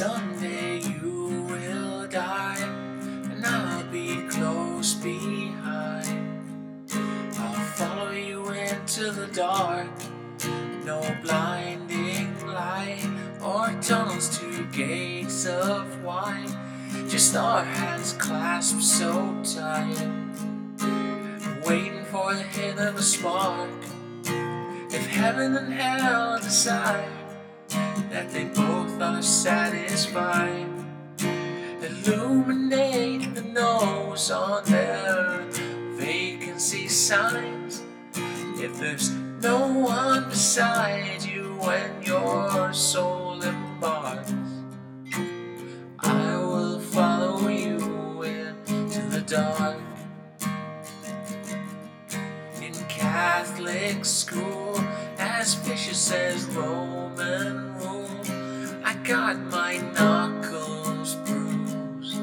Someday you will die, and I'll be close behind. I'll follow you into the dark, no blinding light or tunnels to gates of wine. Just our hands clasped so tight, waiting for the hit of a spark. If heaven and hell decide that they both are illuminate the no's on their vacancy signs. If there's no one beside you when your soul embarks, I will follow you into the dark. In Catholic school, as vicious as Roman got my knuckles bruised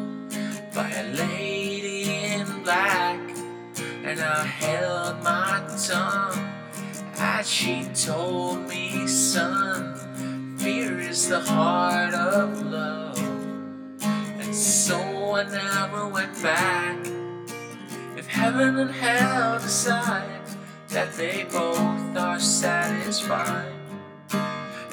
by a lady in black, and I held my tongue as she told me, son, fear is the heart of love. And so I never went back. If heaven and hell decide that they both are satisfied,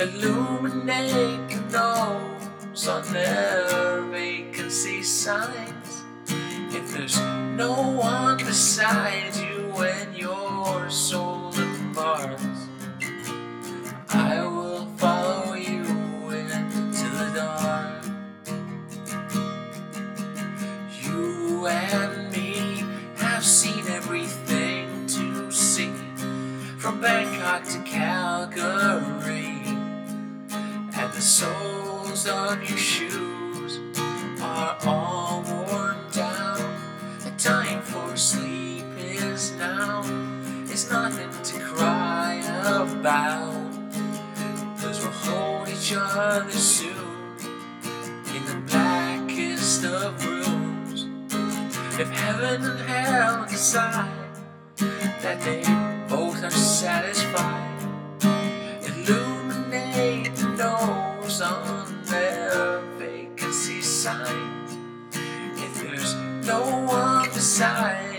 illuminate the no's on their vacancy signs. If there's no one beside you when your soul embarks, I will follow you into the dark. You and me have seen everything to see, from Bangkok to Calgary, soles of your shoes are all worn down. The time for sleep is now. It's nothing to cry about. Cause we'll hold each other soon in the blackest of rooms. If heaven and hell decide that they. the side.